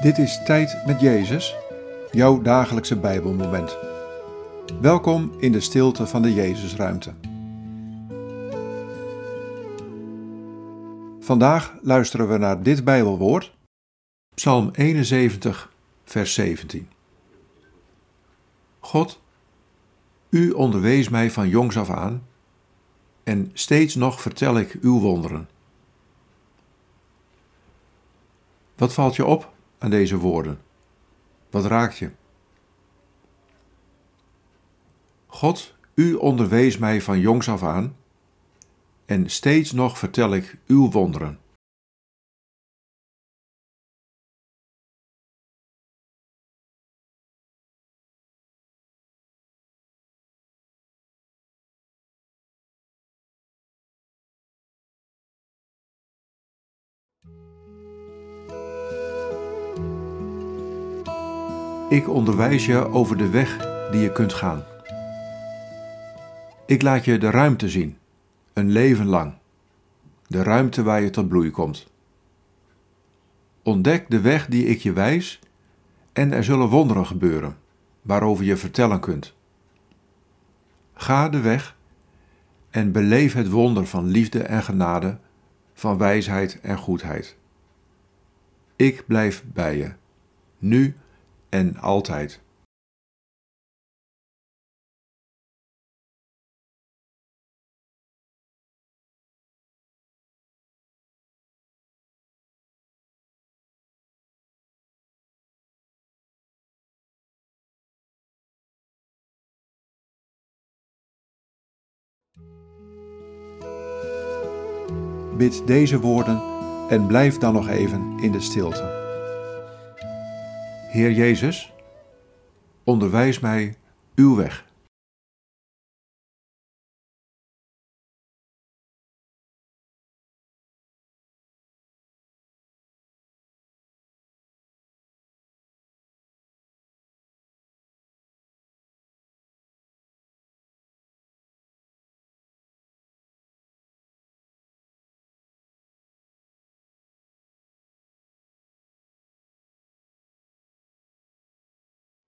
Dit is Tijd met Jezus, jouw dagelijkse Bijbelmoment. Welkom in de stilte van de Jezusruimte. Vandaag luisteren we naar dit Bijbelwoord, Psalm 71, vers 17. God, u onderwees mij van jongs af aan, en steeds nog vertel ik uw wonderen. Wat valt je op aan deze woorden? Wat raakt je? God, u onderwees mij van jongs af aan, en steeds nog vertel ik uw wonderen. Ik onderwijs je over de weg die je kunt gaan. Ik laat je de ruimte zien, een leven lang. De ruimte waar je tot bloei komt. Ontdek de weg die ik je wijs en er zullen wonderen gebeuren, waarover je vertellen kunt. Ga de weg en beleef het wonder van liefde en genade, van wijsheid en goedheid. Ik blijf bij je, nu en altijd. Bid deze woorden en blijf dan nog even in de stilte. Heer Jezus, onderwijs mij uw weg.